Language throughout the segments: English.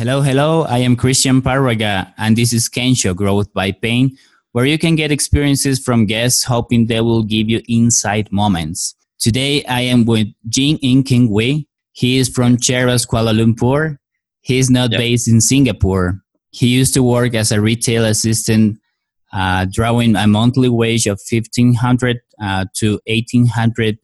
Hello, hello. I am Christian Parraga, and this is Kensho Growth by Pain, where you can get experiences from guests, hoping they will give you insight moments. Today, I am with Jing In King Wei. He is from Cheras, Kuala Lumpur. He is not yep. based in Singapore. He used to work as a retail assistant, uh, drawing a monthly wage of 1500 uh, to 1800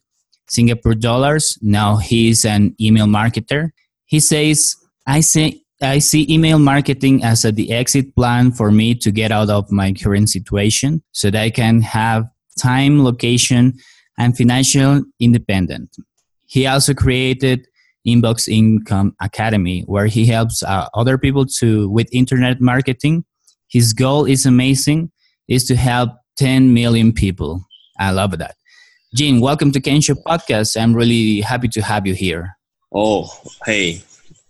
Singapore dollars. Now he is an email marketer. He says, I see, I see email marketing as a, the exit plan for me to get out of my current situation so that I can have time, location, and financial independence. He also created Inbox Income Academy, where he helps uh, other people to with internet marketing. His goal is amazing, is to help 10 million people. I love that. Jin, welcome to Kensho Podcast. I'm really happy to have you here. Oh, hey,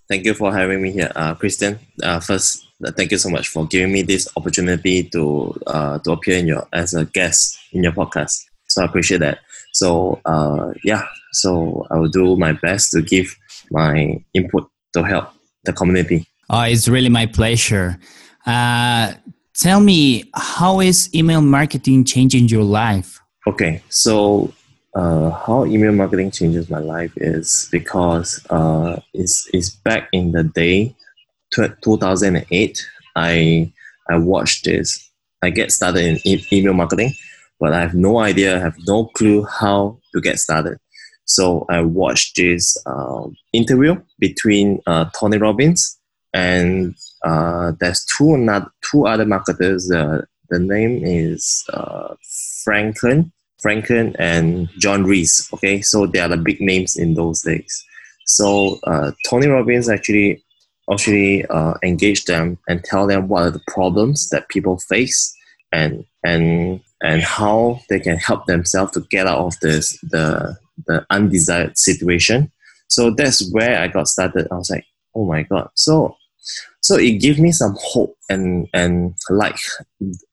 thank you for having me here, uh, Christian. Uh, first, uh, thank you so much for giving me this opportunity to uh, to appear in your as a guest in your podcast. So I appreciate that. So uh, yeah, so I will do my best to give my input to help the community. Oh, it's really my pleasure. Uh, tell me, how is email marketing changing your life? Okay, so uh, how email marketing changes my life is because uh, it's, it's back in the day, 2008. I I watched this. I get started in e- email marketing, but I have no idea, I have no clue how to get started. So I watched this uh, interview between uh, Tony Robbins and uh, there's two not two other marketers. Uh, the name is Franklin, Franklin and John Reese. Okay, so they are the big names in those days. So uh, Tony Robbins actually actually engaged them and tell them what are the problems that people face and and and how they can help themselves to get out of this the the undesired situation. So that's where I got started. I was like, oh my god. So so it gave me some hope and and like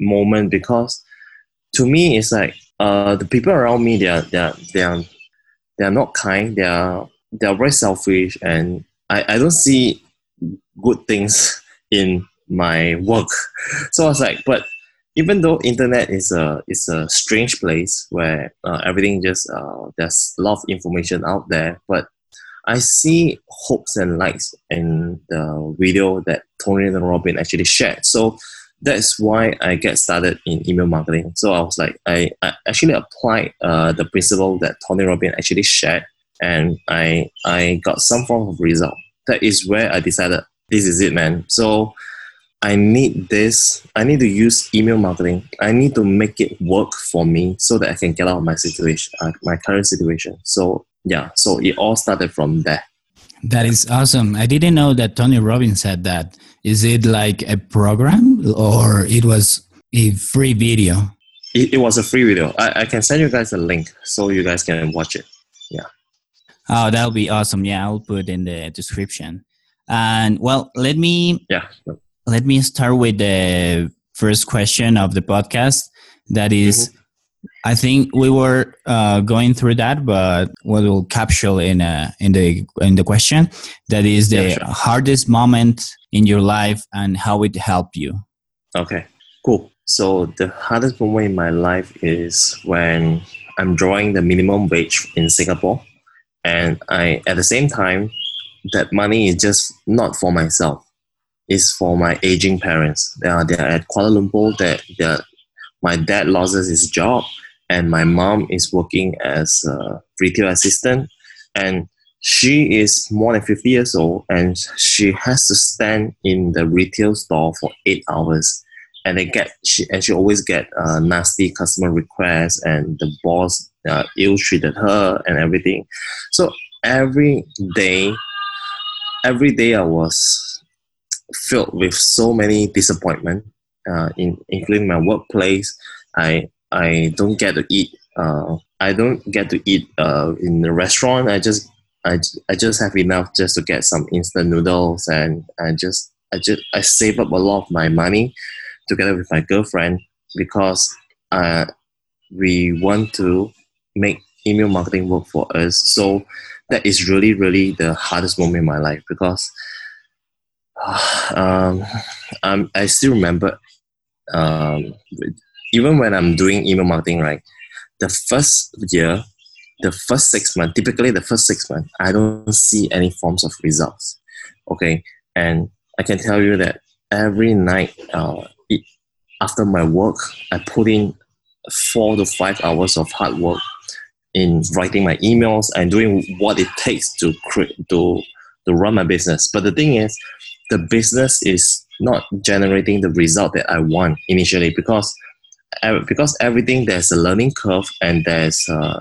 moment because to me it's like uh the people around me they are they are they are, they are not kind, they are they are very selfish and I, I don't see good things in my work. So I was like, but even though internet is a is a strange place where uh, everything just uh, there's a lot of information out there, but I see hopes and lights in the video that Tony and Robin actually shared. So that's why I get started in email marketing. So I was like, I, I actually applied uh, the principle that Tony Robin actually shared, and I I got some form of result. That is where I decided this is it, man. So I need this. I need to use email marketing. I need to make it work for me so that I can get out of my situation, uh, my current situation. So yeah, so it all started from there. That is awesome. I didn't know that Tony Robbins said that. Is it like a program or it was a free video? It, it was a free video. I, I can send you guys a link so you guys can watch it. Yeah. Oh, that'll be awesome. Yeah, I'll put in the description. And well, let me yeah let me start with the first question of the podcast. That is, mm-hmm. I think we were uh, going through that, but we will capture in uh, in the in the question. That is the yeah, sure. hardest moment in your life and how it helped you. Okay, cool. So the hardest moment in my life is when I'm drawing the minimum wage in Singapore, and I at the same time that money is just not for myself it's for my aging parents. They are, they are at Kuala Lumpur. That my dad loses his job, and my mom is working as a retail assistant, and she is more than 50 years old, and she has to stand in the retail store for eight hours. And they get she and she always get uh, nasty customer requests, and the boss uh, ill treated her and everything. So every day, every day I was filled with so many disappointment, uh, in including my workplace. I I don't get to eat. Uh, I don't get to eat uh, in the restaurant. I just I, I just have enough just to get some instant noodles and I just I just I save up a lot of my money together with my girlfriend because uh, we want to make email marketing work for us. So that is really really the hardest moment in my life because um, um, I still remember, um, even when I'm doing email marketing, right? The first year, the first six months, typically the first six months, I don't see any forms of results. Okay, and I can tell you that every night uh, after my work, I put in four to five hours of hard work in writing my emails and doing what it takes to create to to run my business. But the thing is, the business is not generating the result that I want initially because because everything there's a learning curve and there's uh,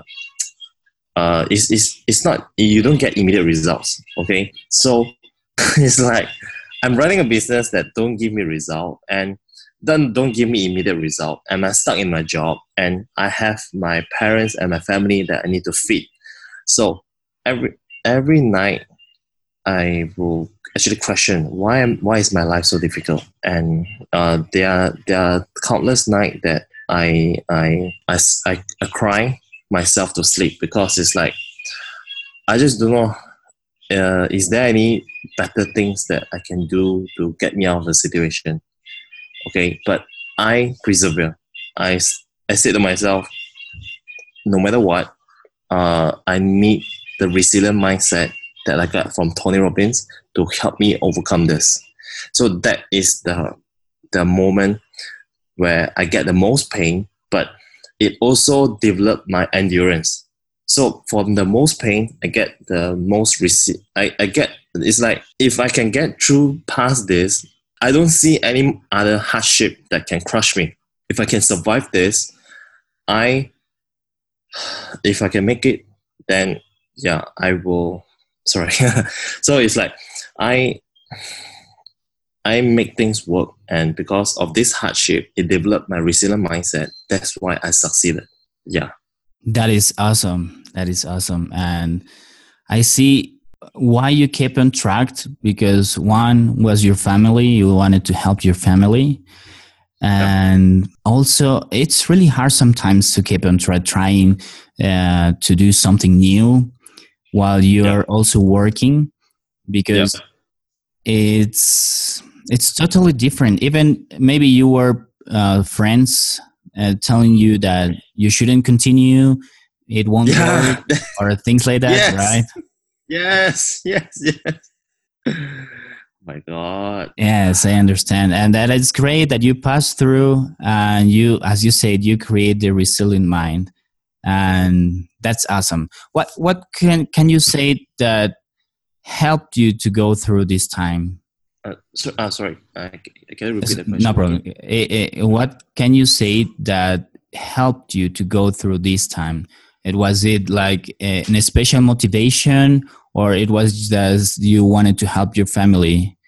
uh, it's, it's, it's not you don't get immediate results okay? So it's like i'm running a business that don't give me result and then don't give me immediate result and i'm stuck in my job and i have my parents and my family that i need to feed. So every every night i will actually question why am why is my life so difficult? And uh, there are there are countless nights that I, I i i i cry myself to sleep because it's like i just don't know uh, is there any better things that i can do to get me out of the situation? Okay but i persevere. I i say to myself no matter what uh, i need the resilient mindset that I got from Tony Robbins to help me overcome this. So that is the the moment where I get the most pain, but it also developed my endurance. So from the most pain, I get the most receipt. I, I get it's like if I can get through past this, I don't see any other hardship that can crush me. If I can survive this, I if I can make it, then yeah, I will sorry. So it's like i i make things work and because of this hardship it developed my resilient mindset. That's why i succeeded. Yeah. That is awesome. That is awesome. And i see why you kept on track because one was your family. You wanted to help your family. And also it's really hard sometimes to keep on try, trying uh, to do something new while you are also working because it's it's totally different. Even maybe you were uh, friends uh, telling you that you shouldn't continue it won't yeah. work or things like that yes. right? Yes yes yes. My god. Yes i understand. And that is great that you pass through and you as you said you create the resilient mind. And that's awesome. What what can can you say that helped you to go through this time? Uh, so, uh, sorry, uh, can you repeat the question? No problem. what can you say that helped you to go through this time? It was it like an special motivation, or it was just you wanted to help your family,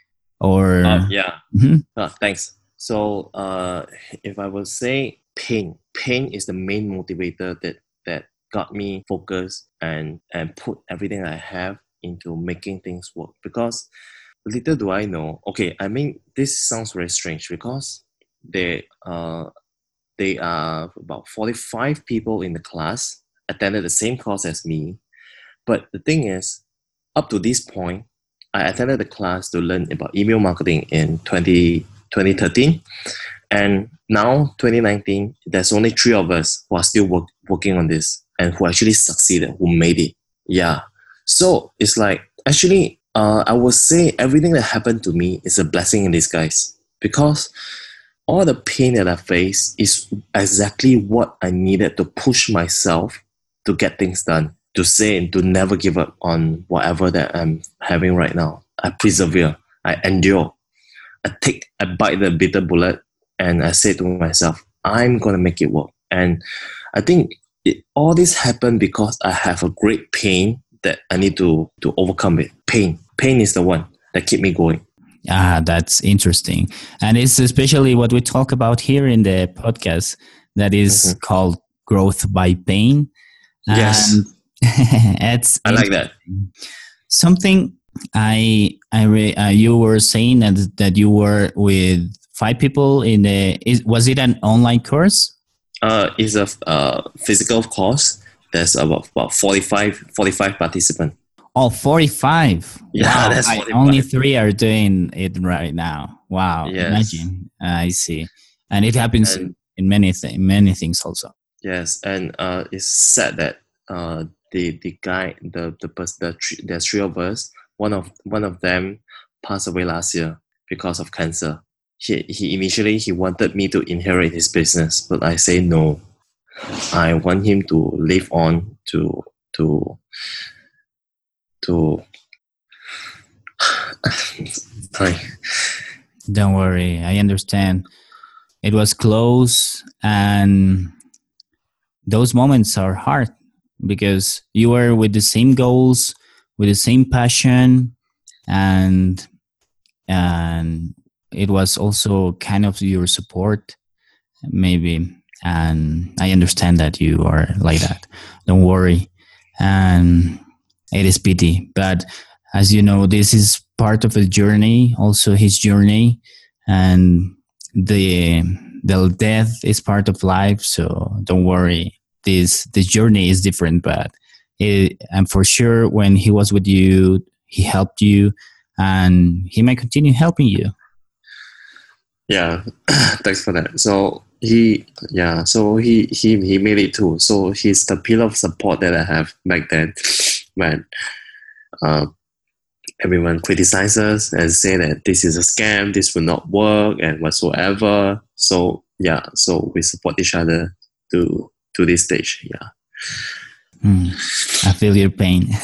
or uh, yeah. Mm-hmm. Uh, thanks. So, uh, if I would say pain, pain is the main motivator that that got me focused and and put everything I have into making things work. Because little do I know okay I mean this sounds very strange because they uh they are about 45 people in the class attended the same course as me. But the thing is up to this point I attended the class to learn about email marketing in 20, 2013 and now 2019 there's only three of us who are still work, working on this and who actually succeeded, who made it. Yeah. So it's like actually, uh, I would say everything that happened to me is a blessing in disguise because all the pain that I face is exactly what I needed to push myself to get things done, to say and to never give up on whatever that I'm having right now. I persevere, I endure, I take, I bite the bitter bullet, and I say to myself, I'm gonna make it work. And I think it, all this happened because I have a great pain that I need to to overcome it. Pain, pain is the one that keep me going. Ah, that's interesting, and it's especially what we talk about here in the podcast. That is mm-hmm. called growth by pain. Yes, it's I like that. Something I I re, uh, you were saying that that you were with five people in the is, was it an online course uh, it's a uh, physical course. There's about, about 45, 45 participants. Oh, 45. Yeah, wow. that's I- only three are doing it right now. Wow. Yes. Imagine. I see. And it happens And- in many, th- many things also. Yes, and uh, it's sad that uh, the the guy, the the pers- the three, there's three of us. One of one of them passed away last year because of cancer. He he initially he wanted me to inherit his business, but I say no. I want him to live on to to to. Sorry. Don't worry. I understand. It was close and those moments are hard because you were with the same goals, with the same passion and and it was also kind of your support maybe and I understand that you are like that. Don't worry. And it is pity, but as you know, this is part of a journey, also his journey, and the the death is part of life. So don't worry. This this journey is different, but it, and for sure, when he was with you, he helped you, and he might continue helping you. Yeah, thanks for that. So he, yeah, so he he he made it too. So he's the pillar of support that I have back then, when uh, everyone criticizes and say that this is a scam, this will not work, and whatsoever. So yeah, so we support each other to to this stage. Yeah. Hmm. I feel your pain.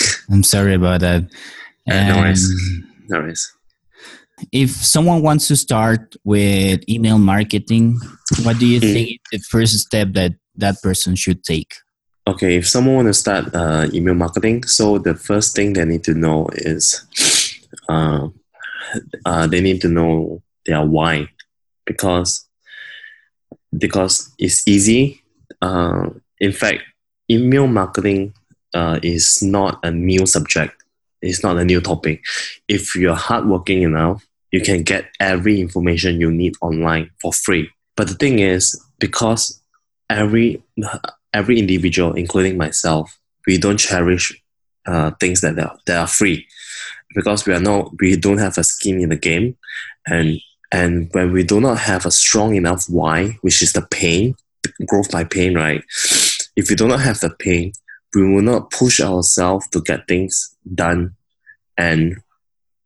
I'm sorry about that. Uh, no worries. No worries. If someone wants to start with email marketing, what do you Mm. think is the first step that that person should take? Okay, if someone wants to start uh, email marketing, so the first thing they need to know is uh, uh, they need to know their why, because because it's easy. Uh, in fact, email marketing uh, is not a new subject. It's not a new topic. If you're hardworking enough, you can get every information you need online for free. But the thing is, because every every individual, including myself, we don't cherish uh, things that are, that are free because we are not we don't have a skin in the game, and and when we do not have a strong enough why, which is the pain, growth by pain, right? If we do not have the pain, we will not push ourselves to get things done and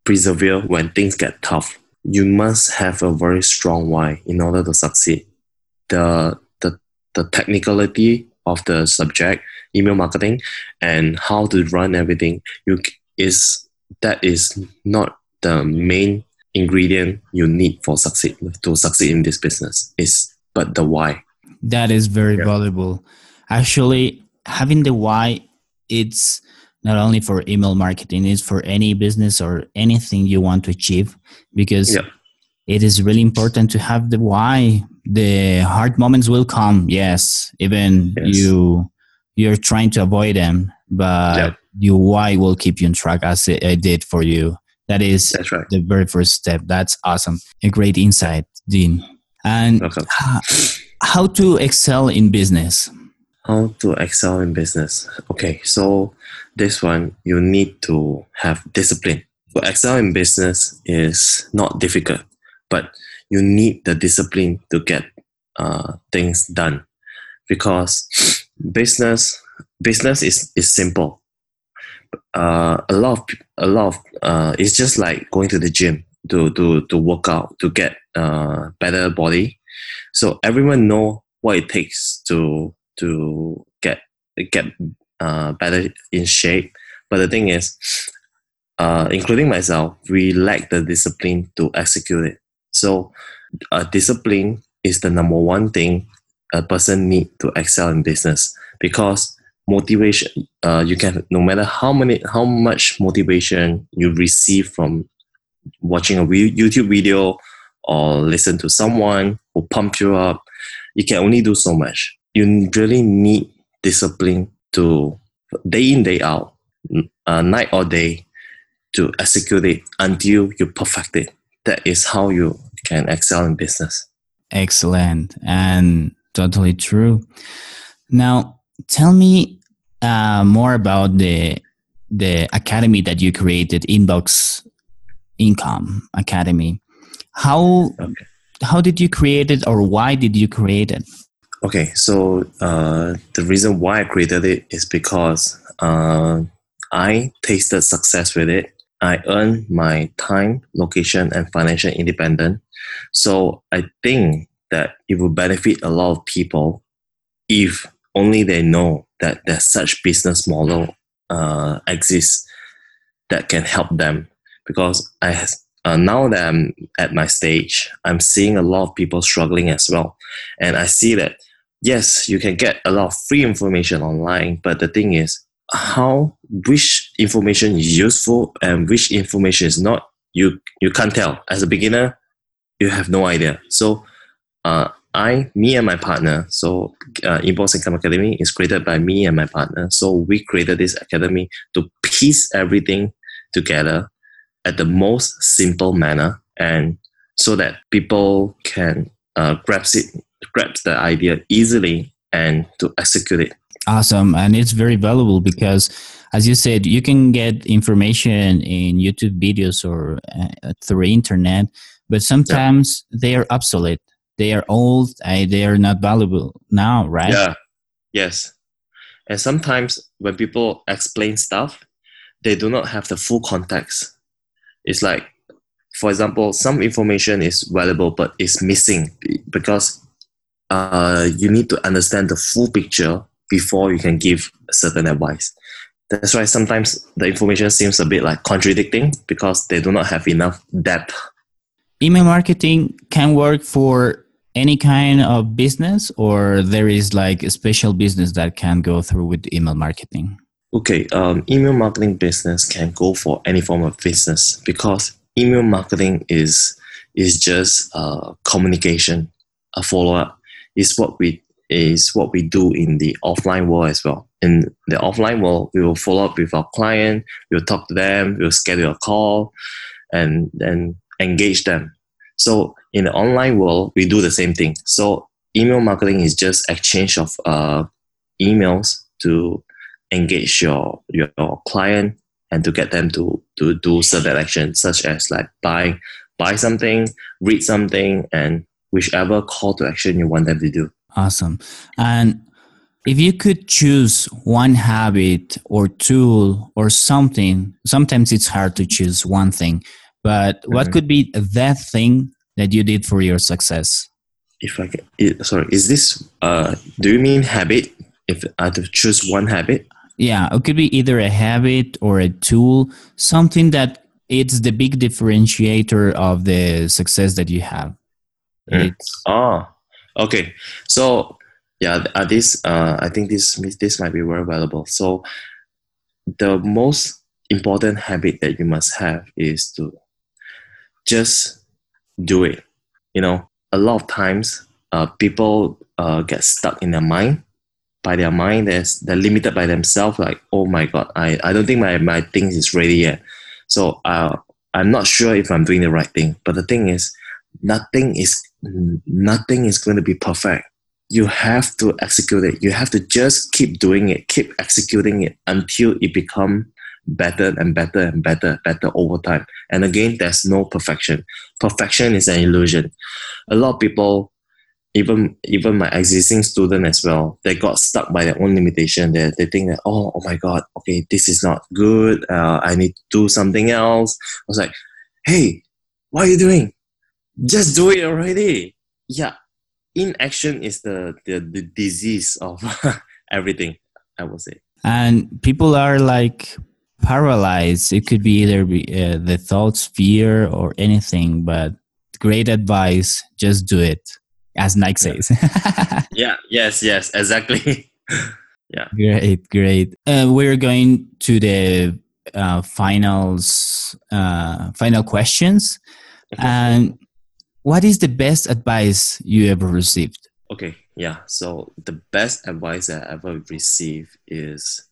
persevere when things get tough. You must have a very strong why in order to succeed. The the the technicality of the subject, email marketing, and how to run everything, you is that is not the main ingredient you need for succeed to succeed in this business. Is but the why. That is very Yeah. valuable. Actually, having the why, it's not only for email marketing, it's for any business or anything you want to achieve because Yeah. it is really important to have the why. The hard moments will come, yes, even Yes. you you're trying to avoid them, but Yeah. your why will keep you on track as it, it did for you. That is That's right. the very first step. That's awesome. A great insight, Dean. And how, how to excel in business? How to excel in business? Okay, so this one you need to have discipline. To excel in business is not difficult, but you need the discipline to get uh, things done because business business is, is simple. Uh, a lot of a lot of uh, it's just like going to the gym to to to work out to get uh, better body. So everyone know what it takes to to get get uh, better in shape. But the thing is, uh, including myself, we lack the discipline to execute it. So, uh, discipline is the number one thing a person need to excel in business because motivation. Uh, you can no matter how many how much motivation you receive from watching a YouTube video or listen to someone who pump you up, you can only do so much. You really need discipline to day in day out, uh, night or day, to execute it until you perfect it. That is how you can excel in business. Excellent and totally true. Now, tell me uh, more about the the academy that you created, Inbox Income Academy. How okay. how did you create it, or why did you create it? Okay, so uh, the reason why I created it is because uh, I tasted success with it. I earned my time, location, and financial independence. So I think that it will benefit a lot of people if only they know that there's such business model uh, exists that can help them. Because I uh, now that I'm at my stage, I'm seeing a lot of people struggling as well, and I see that yes, you can get a lot of free information online, but the thing is, how which information is useful and which information is not, you you can't tell. As a beginner, you have no idea. So, uh, I, me and my partner, so uh, Inbox Income Academy is created by me and my partner. So we created this academy to piece everything together at the most simple manner, and so that people can uh, grasp it, grasp the idea easily, and to execute it. Awesome, and it's very valuable because, as you said, you can get information in YouTube videos or uh, through internet, but sometimes yeah. they are obsolete they are old and they are not valuable now right yeah yes and sometimes when people explain stuff they do not have the full context it's like for example some information is valuable but it's missing because uh, you need to understand the full picture before you can give certain advice. That's why sometimes the information seems a bit like contradicting because they do not have enough depth. Email marketing can work for any kind of business or there is like a special business that can go through with email marketing? Okay um, email marketing business can go for any form of business because email marketing is is just uh, communication a follow-up is what we is what we do in the offline world as well in the offline world we will follow up with our client we'll talk to them we'll schedule a call and then engage them so in the online world, we do the same thing. So email marketing is just exchange of uh, emails to engage your your client and to get them to to do certain actions such as like buy buy something, read something, and whichever call to action you want them to do. Awesome. And if you could choose one habit or tool or something, sometimes it's hard to choose one thing but mm-hmm. what could be that thing that you did for your success? If I can, sorry, is this, uh, do you mean habit? If I have to choose one habit? Yeah, it could be either a habit or a tool, something that it's the big differentiator of the success that you have. Mm. Oh, okay. So yeah, uh, this uh, I think this this might be very valuable. So the most important habit that you must have is to just do it. You know, a lot of times uh, people uh, get stuck in their mind. By their mind, they're, they're limited by themselves. Like, oh my god, I, I don't think my, my things is ready yet. So uh, I'm not sure if I'm doing the right thing. But the thing is, nothing is nothing is going to be perfect. You have to execute it. You have to just keep doing it, keep executing it until it become better and better and better, better over time. And again, there's no perfection. Perfection is an illusion. A lot of people, even even my existing student as well, they got stuck by their own limitation. They, they think that, oh, oh my God, okay, this is not good. Uh, I need to do something else. I was like, hey, what are you doing? Just do it already. Yeah. Inaction is the, the, the disease of everything, I would say. And people are like paralyzed. It could be either be, uh, the thoughts fear or anything but great advice just do it as nike says. Yeah yes yes exactly. Yeah. Great great. Uh, we're going to the uh, finals uh, final questions. And what is the best advice you ever received okay yeah so the best advice i ever received is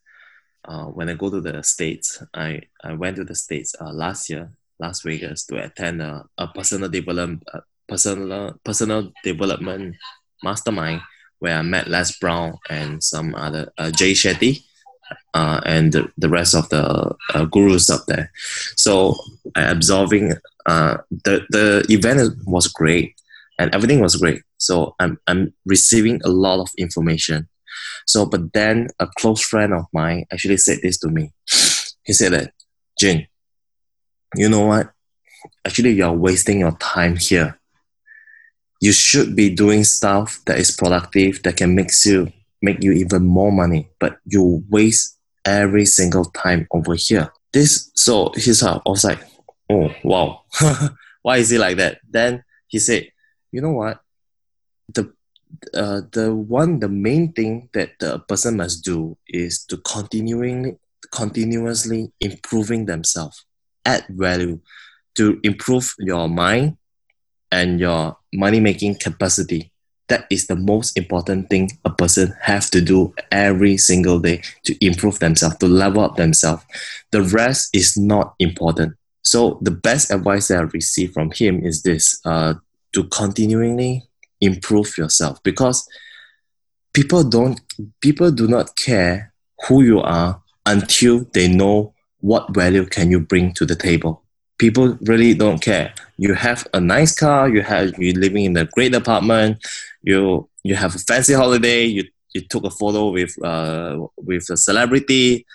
uh, when I go to the States, I, I went to the States uh, last year, Las Vegas, to attend a, a personal development uh, personal personal development mastermind where I met Les Brown and some other uh, Jay Shetty. Uh, and the, rest of the uh, gurus up there. So absorbing uh, the the event was great and everything was great. So I'm I'm receiving a lot of information. So but then a close friend of mine actually said this to me. He said that, Jin, you know what? Actually, you're wasting your time here. You should be doing stuff that is productive that can make you make you even more money, but you waste every single time over here. This so he's I was like, oh wow, why is it like that? Then he said, you know what, the uh, the one the main thing that the person must do is to continuing continuously improving themselves, add value to improve your mind and your money making capacity that is the most important thing a person have to do every single day to improve themselves to level up themselves. The rest is not important. So the best advice that i received from him is this uh, to continually improve yourself. Because people don't people do not care who you are until they know what value can you bring to the table. People really don't care. You have a nice car, you have you living in a great apartment, you you have a fancy holiday, you you took a photo with uh with a celebrity,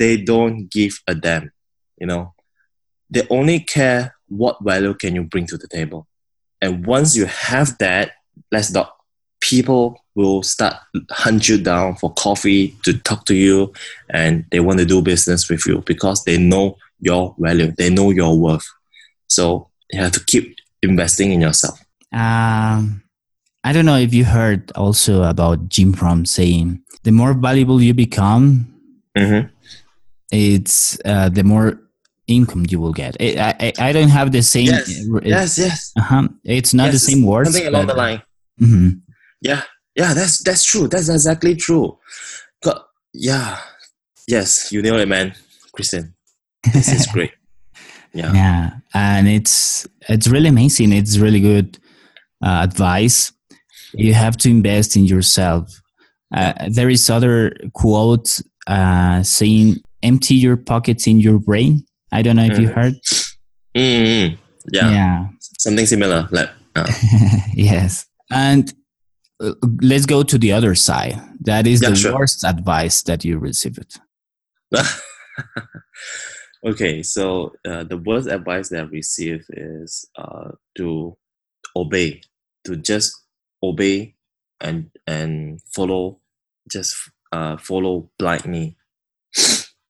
they don't give a damn, you know. They only care what value can you bring to the table. And once you have that, let's not people will start hunt you down for coffee to talk to you and they want to do business with you because they know your value. They know your worth. So you have to keep investing in yourself. Um, I don't know if you heard also about Jim Rohn saying the more valuable you become, mm-hmm. it's uh, the more income you will get. I, I, I don't have the same. Yes, yes, yes. Uh-huh. It's not yes, the same words. Something along but, the line. Mm-hmm. Yeah, yeah. That's that's true. That's exactly true. God, yeah, yes. You know it, man, Christian this is great yeah. Yeah. And it's it's really amazing. It's really good uh, advice. You have to invest in yourself. Uh, there is other quote uh, saying empty your pockets in your brain. I don't know if mm. you heard. Mm-hmm. yeah. Yeah. Something similar like uh. yes. And uh, let's go to the other side. That is yeah, the sure. worst advice that you received Okay, so uh, the worst advice that I received is uh, to obey, to just obey and and follow, just uh, follow blindly.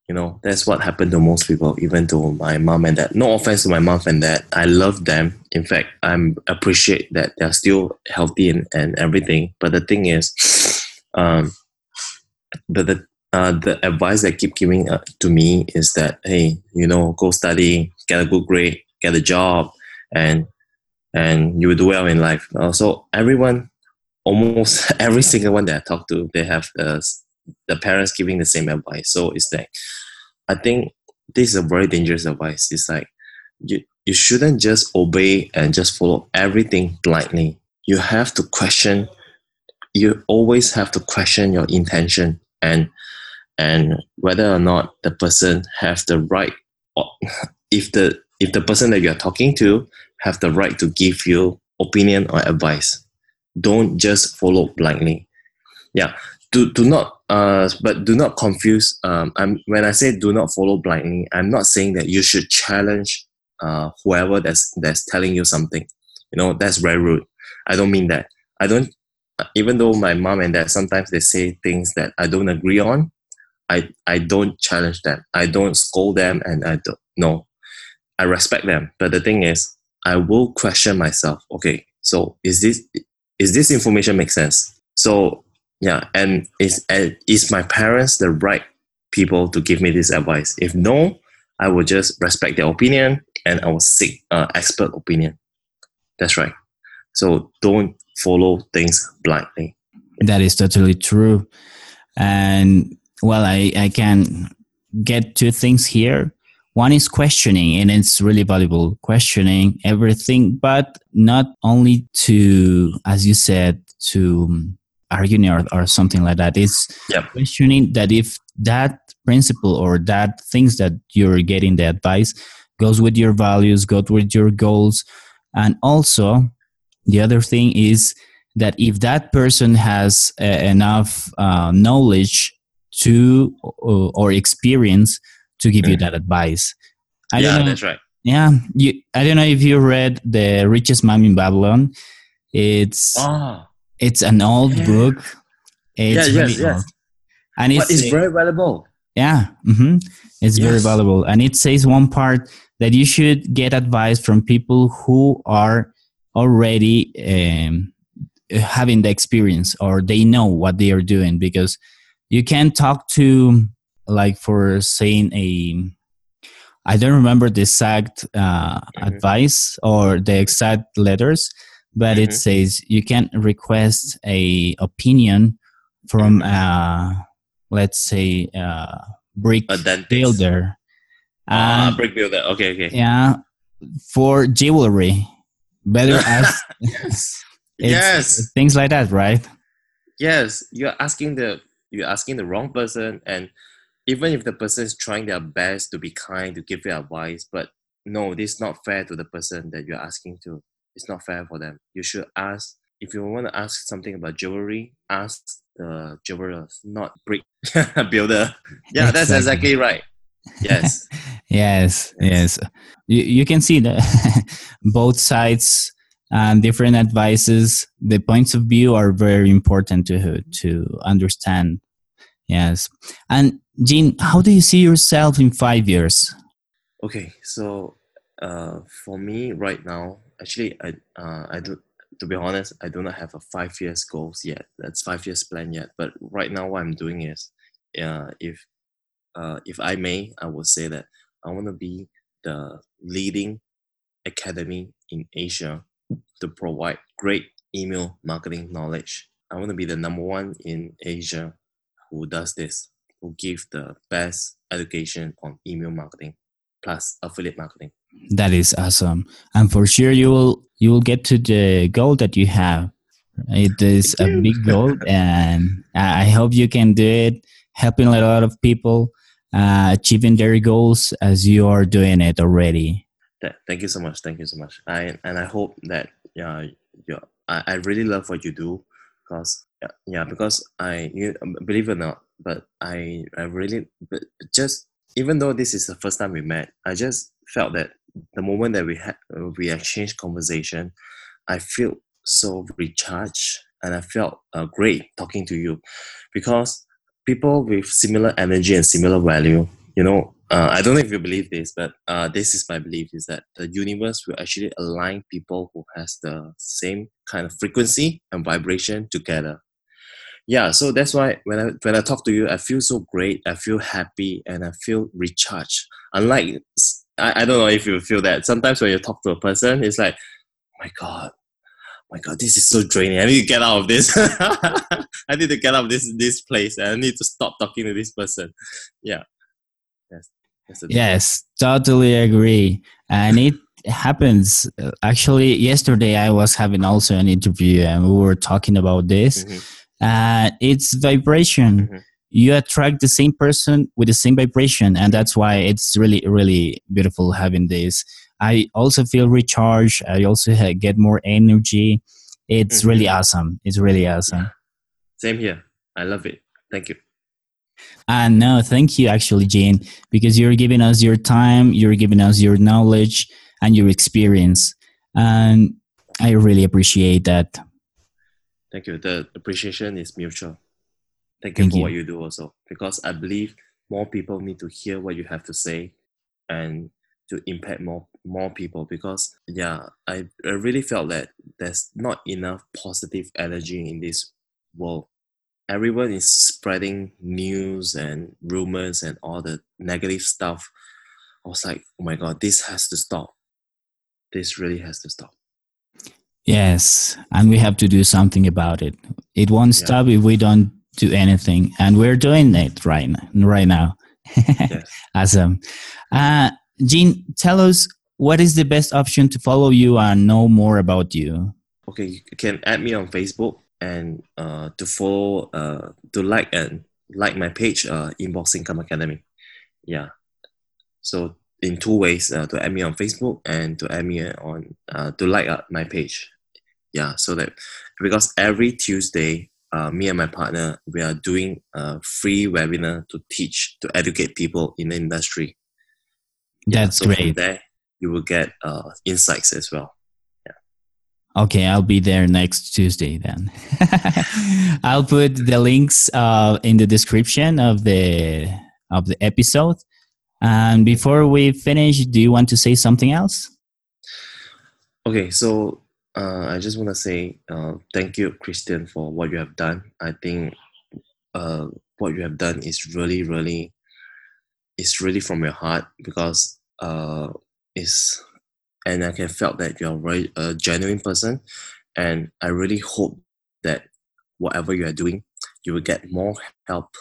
You know, that's what happened to most people, even to my mom and dad. No offense to my mom and dad, I love them. In fact, I'm appreciate that they're still healthy and, and everything. But the thing is, um, but the uh, the advice they keep giving uh, to me is that hey you know go study get a good grade get a job and and you will do well in life. Uh, so everyone almost every single one that i talk to they have the, the parents giving the same advice. So it's like i think this is a very dangerous advice. It's like you, you shouldn't just obey and just follow everything blindly. You have to question you always have to question your intention and and whether or not the person have the right if the if the person that you're talking to have the right to give you opinion or advice. Don't just follow blindly. Yeah do, do not uh, but do not confuse um, I'm, when i say do not follow blindly i'm not saying that you should challenge uh, whoever that's that's telling you something. You know that's very rude. I don't mean that. I don't even though my mom and dad sometimes they say things that i don't agree on I, I don't challenge them. I don't scold them and I don't no. I respect them. But the thing is, I will question myself. Okay, so is this is this information make sense? So yeah, and is is my parents the right people to give me this advice? If no, I will just respect their opinion and I will seek uh, expert opinion. That's right. So don't follow things blindly. That is totally true. And well, I, I can get two things here. One is questioning, and it's really valuable questioning everything, but not only to, as you said, to arguing or, or something like that. It's Yep. questioning that if that principle or that things that you're getting the advice goes with your values, goes with your goals, and also the other thing is that if that person has uh, enough uh, knowledge to or, or experience to give you Mhm. that advice. I yeah, don't know. that's right. Yeah, you. I don't know if you read the Richest Man in Babylon. It's Ah, it's an old Yeah. book. It's Yeah, really yes, yes. And it's, it's very valuable. yeah, hmm it's very valuable. And it says one part that you should get advice from people who are already um, having the experience or they know what they are doing because you can talk to like for saying a I don't remember the exact uh, Mhm. advice or the exact letters, but it Mhm. says you can request a opinion from Mhm. uh, let's say uh, brick A builder. Ah, And, brick builder. Okay, okay. yeah, for jewelry, better ask yes. yes. things like that, right? Yes. You're asking the you're asking the wrong person and even if the person is trying their best to be kind to give you advice, but no, this is not fair to the person that you're asking to. It's not fair for them. You should ask if you want to ask something about jewelry, ask the jeweler, not brick builder. Yeah, that's Exactly. exactly right. Yes. Yes, Yes. yes. You, you can see that both sides and different advices, the points of view are very important to to understand. Yes. And Jean, how do you see yourself in five years? Okay, so uh, for me right now, actually, I uh, I do to be honest, I do not have a five years goals yet. That's five years plan yet. But right now, what I'm doing is, uh, if uh, if I may, I would say that I want to be the leading academy in Asia to provide great email marketing knowledge. I want to be the number one in Asia who does this, who give the best education on email marketing plus affiliate marketing. That is awesome, and for sure you will you will get to the goal that you have. It is a big goal, and I hope you can do it, helping a lot of people uh, achieving their goals as you are doing it already. Thank you so much. Thank you so much. I and I hope that yeah, yeah. I, I really love what you do because yeah, yeah because I you believe it or not, but I I really but just even though this is the first time we met, I just felt that the moment that we had we exchanged conversation, I feel so recharged and I felt uh, great talking to you because people with similar energy and similar value, you know, uh, I don't know if you believe this, but uh, this is my belief: is that the universe will actually align people who has the same kind of frequency and vibration together. Yeah, so that's why when I when I talk to you, I feel so great. I feel happy and I feel recharged. Unlike I, I don't know if you feel that sometimes when you talk to a person, it's like, oh my god, my god, this is so draining. I need to get out of this. I need to get out of this this place. I need to stop talking to this person. Yeah, yes, that's the Yes, totally agree. And it happens. Actually, yesterday I was having also an interview and we were talking about this. Mhm. Uh, it's vibration. Mhm. You attract the same person with the same vibration. And that's why it's really, really beautiful having this. I also feel recharged. I also get more energy. It's Mhm. really awesome. It's really awesome. Same here. I love it. Thank you. And no, thank you, actually, Jane, because you're giving us your time, you're giving us your knowledge and your experience. And I really appreciate that. Thank you. The appreciation is mutual. Thank you Thank for you. what you do also. Because I believe more people need to hear what you have to say and to impact more more people because yeah, I, I really felt that there's not enough positive energy in this world. Everyone is spreading news and rumors and all the negative stuff. I was like, oh my god, this has to stop. This really has to stop. Yes. And we have to do something about it. It won't Yeah. stop if we don't do anything. And we're doing it right, right now. Yes. awesome. Uh, Jean, tell us what is the best option to follow you and know more about you? Okay, you can add me on Facebook. And uh, to follow, uh, to like and like my page, uh, Inbox Income Academy. Yeah. So in two ways, uh, to add me on Facebook and to add me on uh, to like uh, my page. Yeah. So that because every Tuesday, uh, me and my partner we are doing a free webinar to teach to educate people in the industry. That's yeah, so great. From there, you will get uh, insights as well. Okay, I'll be there next Tuesday then. I'll put the links uh, in the description of the of the episode. And before we finish, do you want to say something else? Okay, so uh, I just want to say uh, thank you, Christian, for what you have done. I think uh, what you have done is really, really, it's really from your heart because uh, it's and I can felt that you're a genuine person, and I really hope that whatever you are doing, you will get more help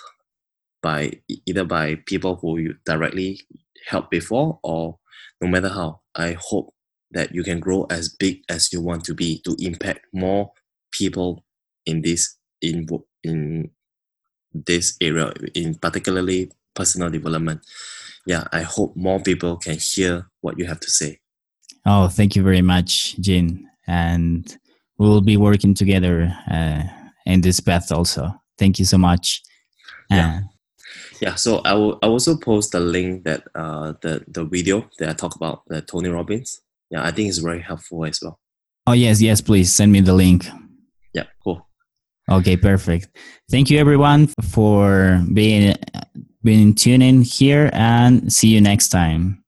by either by people who you directly helped before or no matter how. I hope that you can grow as big as you want to be to impact more people in this in in this area in particularly personal development yeah i hope more people can hear what you have to say Oh, thank you very much, Jin. And we'll be working together uh, in this path also. Thank you so much. Yeah. Uh, yeah, so I will I also post the link that uh, the the video that I talk about the Tony Robbins. Yeah, I think it's very helpful as well. Oh yes, yes, please send me the link. Yeah, cool. Okay, perfect. Thank you everyone for being being tuning here and see you next time.